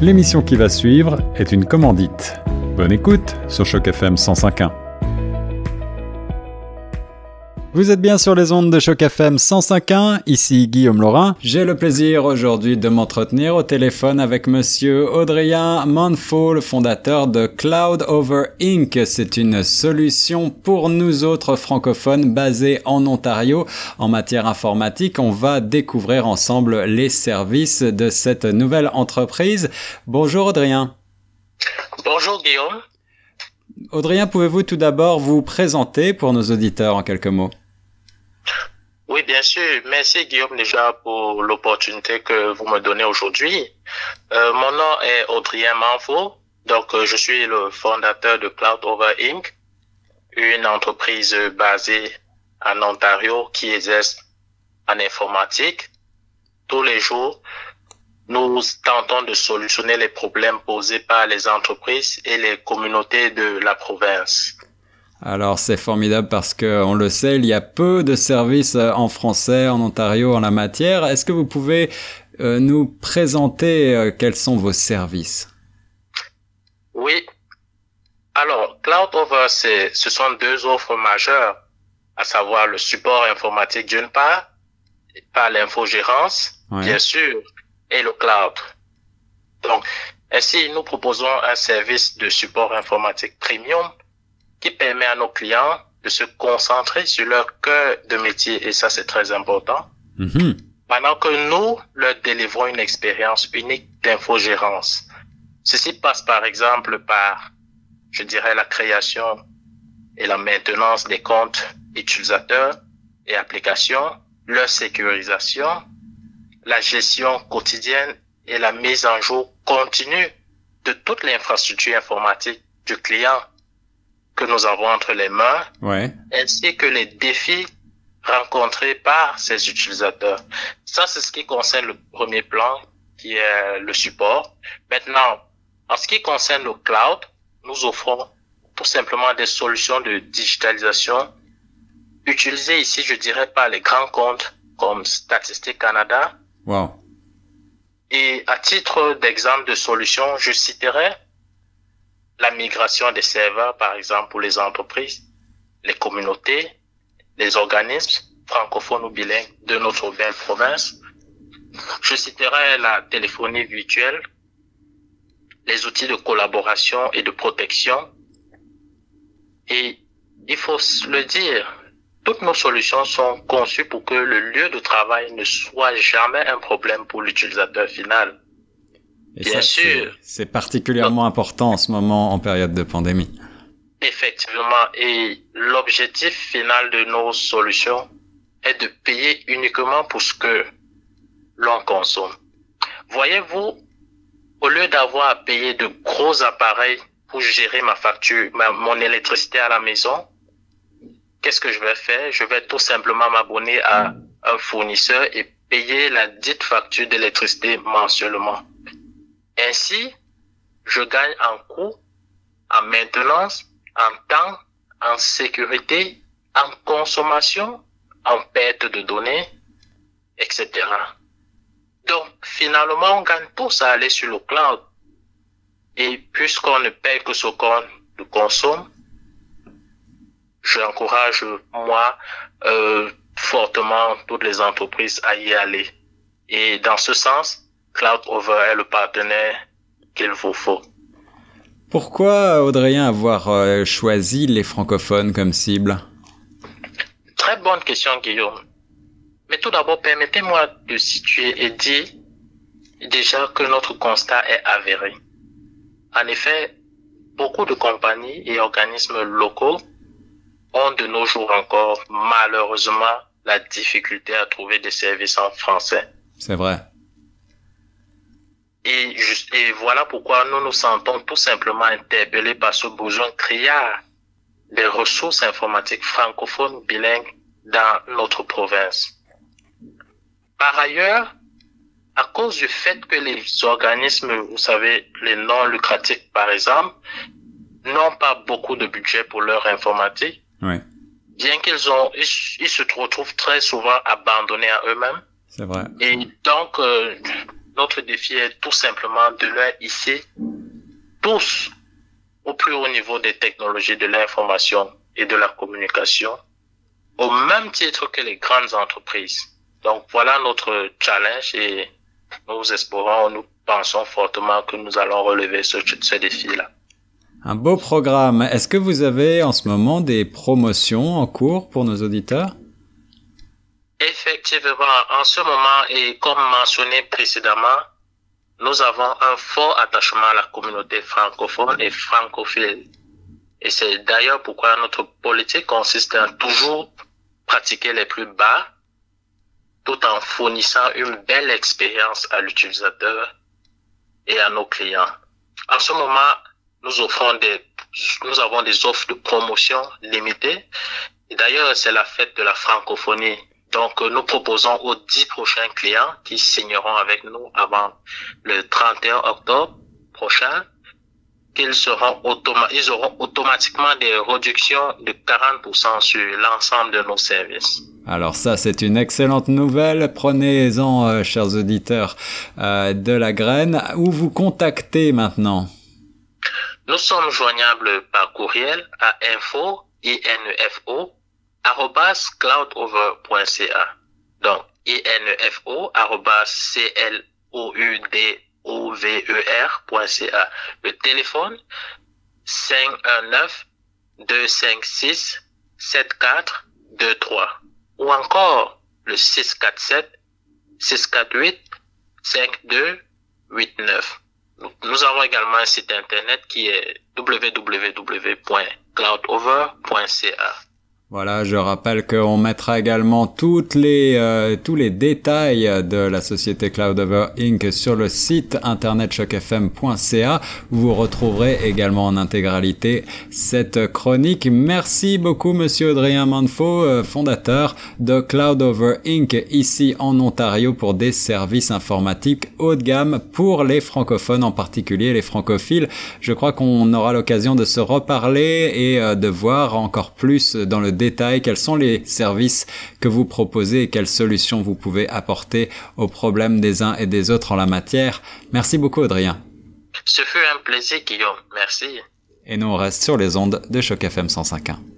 L'émission qui va suivre est une commandite. Bonne écoute sur Choc FM 105.1. Vous êtes bien sur les ondes de Choc FM 105.1, ici Guillaume Laurin. J'ai le plaisir aujourd'hui de m'entretenir au téléphone avec monsieur Audrien Manfo, le fondateur de Cloud Over Inc. C'est une solution pour nous autres francophones basée en Ontario en matière informatique. On va découvrir ensemble les services de cette nouvelle entreprise. Bonjour Audrien. Bonjour Guillaume. Audrien, pouvez-vous tout d'abord vous présenter pour nos auditeurs en quelques mots? Oui, bien sûr. Merci Guillaume déjà pour l'opportunité que vous me donnez aujourd'hui. Euh, mon nom est Audrien Manfo. Donc, euh, je suis le fondateur de Cloud Over Inc., une entreprise basée en Ontario qui exerce en informatique. Tous les jours, nous tentons de solutionner les problèmes posés par les entreprises et les communautés de la province. Alors c'est formidable parce que on le sait, il y a peu de services euh, en français en Ontario en la matière. Est-ce que vous pouvez euh, nous présenter euh, quels sont vos services? Oui. Alors CloudOver, ce sont deux offres majeures, à savoir le support informatique d'une part, par l'infogérance, bien sûr, et le cloud. Donc, ainsi, nous proposons un service de support informatique premium qui permet à nos clients de se concentrer sur leur cœur de métier et ça c'est très important. Mm-hmm. Pendant que nous leur délivrons une expérience unique d'infogérance. Ceci passe par exemple par, je dirais, la création et la maintenance des comptes utilisateurs et applications, leur sécurisation, la gestion quotidienne et la mise en jour continue de toute l'infrastructure informatique du client que nous avons entre les mains, ainsi que les défis rencontrés par ces utilisateurs. Ça, c'est ce qui concerne le premier plan, qui est le support. Maintenant, en ce qui concerne le cloud, nous offrons tout simplement des solutions de digitalisation utilisées ici, je dirais, par les grands comptes comme Statistique Canada. Wow. Et à titre d'exemple de solution, je citerai la migration des serveurs, par exemple, pour les entreprises, les communautés, les organismes francophones ou bilingues de notre belle province. Je citerai la téléphonie virtuelle, les outils de collaboration et de protection. Et il faut le dire, toutes nos solutions sont conçues pour que le lieu de travail ne soit jamais un problème pour l'utilisateur final. Bien sûr. C'est particulièrement important en ce moment en période de pandémie. Effectivement. Et l'objectif final de nos solutions est de payer uniquement pour ce que l'on consomme. Voyez-vous, au lieu d'avoir à payer de gros appareils pour gérer ma facture, mon électricité à la maison, qu'est-ce que je vais faire? Je vais tout simplement m'abonner à un fournisseur et payer la dite facture d'électricité mensuellement. Ainsi, je gagne en coût, en maintenance, en temps, en sécurité, en consommation, en perte de données, etc. Donc, finalement, on gagne tous à aller sur le cloud. Et puisqu'on ne paye que ce qu'on consomme, j'encourage, moi, euh, fortement toutes les entreprises à y aller. Et dans ce sens, CloudOver est le partenaire qu'il vous faut. Pourquoi, Audrien, avoir euh, choisi les francophones comme cible? Très bonne question, Guillaume. Mais tout d'abord, permettez-moi de situer et dire déjà que notre constat est avéré. En effet, beaucoup de compagnies et organismes locaux ont de nos jours encore malheureusement la difficulté à trouver des services en français. C'est vrai. Et, et voilà pourquoi nous nous sentons tout simplement interpellés par ce besoin criard des ressources informatiques francophones bilingues dans notre province. Par ailleurs, à cause du fait que les organismes, vous savez, les non lucratifs par exemple, n'ont pas beaucoup de budget pour leur informatique, bien qu'ils ont, ils, se retrouvent très souvent abandonnés à eux-mêmes. C'est vrai. Et donc, euh, notre défi est tout simplement de leur hisser tous au plus haut niveau des technologies de l'information et de la communication, au même titre que les grandes entreprises. Donc voilà notre challenge et nous espérons, nous pensons fortement que nous allons relever ce, ce défi-là. Un beau programme. Est-ce que vous avez en ce moment des promotions en cours pour nos auditeurs? Effectivement, en ce moment, et comme mentionné précédemment, nous avons un fort attachement à la communauté francophone et francophile. Et c'est d'ailleurs pourquoi notre politique consiste à toujours pratiquer les plus bas tout en fournissant une belle expérience à l'utilisateur et à nos clients. En ce moment, nous offrons des, nous avons des offres de promotion limitées. D'ailleurs, c'est la fête de la francophonie. Donc, nous proposons aux dix prochains clients qui signeront avec nous avant le 31 octobre prochain qu'ils seront ils auront automatiquement des réductions de 40% sur l'ensemble de nos services. Alors ça, c'est une excellente nouvelle. Prenez-en, euh, chers auditeurs, euh, de la graine. Où vous contactez maintenant? Nous sommes joignables par courriel à info, info cloudover.ca. Donc, info, c l o u d o v e r.ca. Le téléphone 519 256 7423 ou encore le 647 648 5289. Nous avons également un site internet qui est www.cloudover.ca. Voilà, je rappelle qu'on mettra également toutes les, euh, tous les détails de la société Cloudover Inc. sur le site internet chocfm.ca. Vous retrouverez également en intégralité cette chronique. Merci beaucoup, monsieur Adrien Manfo, euh, fondateur de Cloudover Inc. ici en Ontario pour des services informatiques haut de gamme pour les francophones, en particulier les francophiles. Je crois qu'on aura l'occasion de se reparler et euh, de voir encore plus dans le détail quels sont les services que vous proposez et quelles solutions vous pouvez apporter aux problèmes des uns et des autres en la matière. Merci beaucoup Adrien. Ce fut un plaisir Guillaume, merci. Et nous on reste sur les ondes de Choc FM 105.1.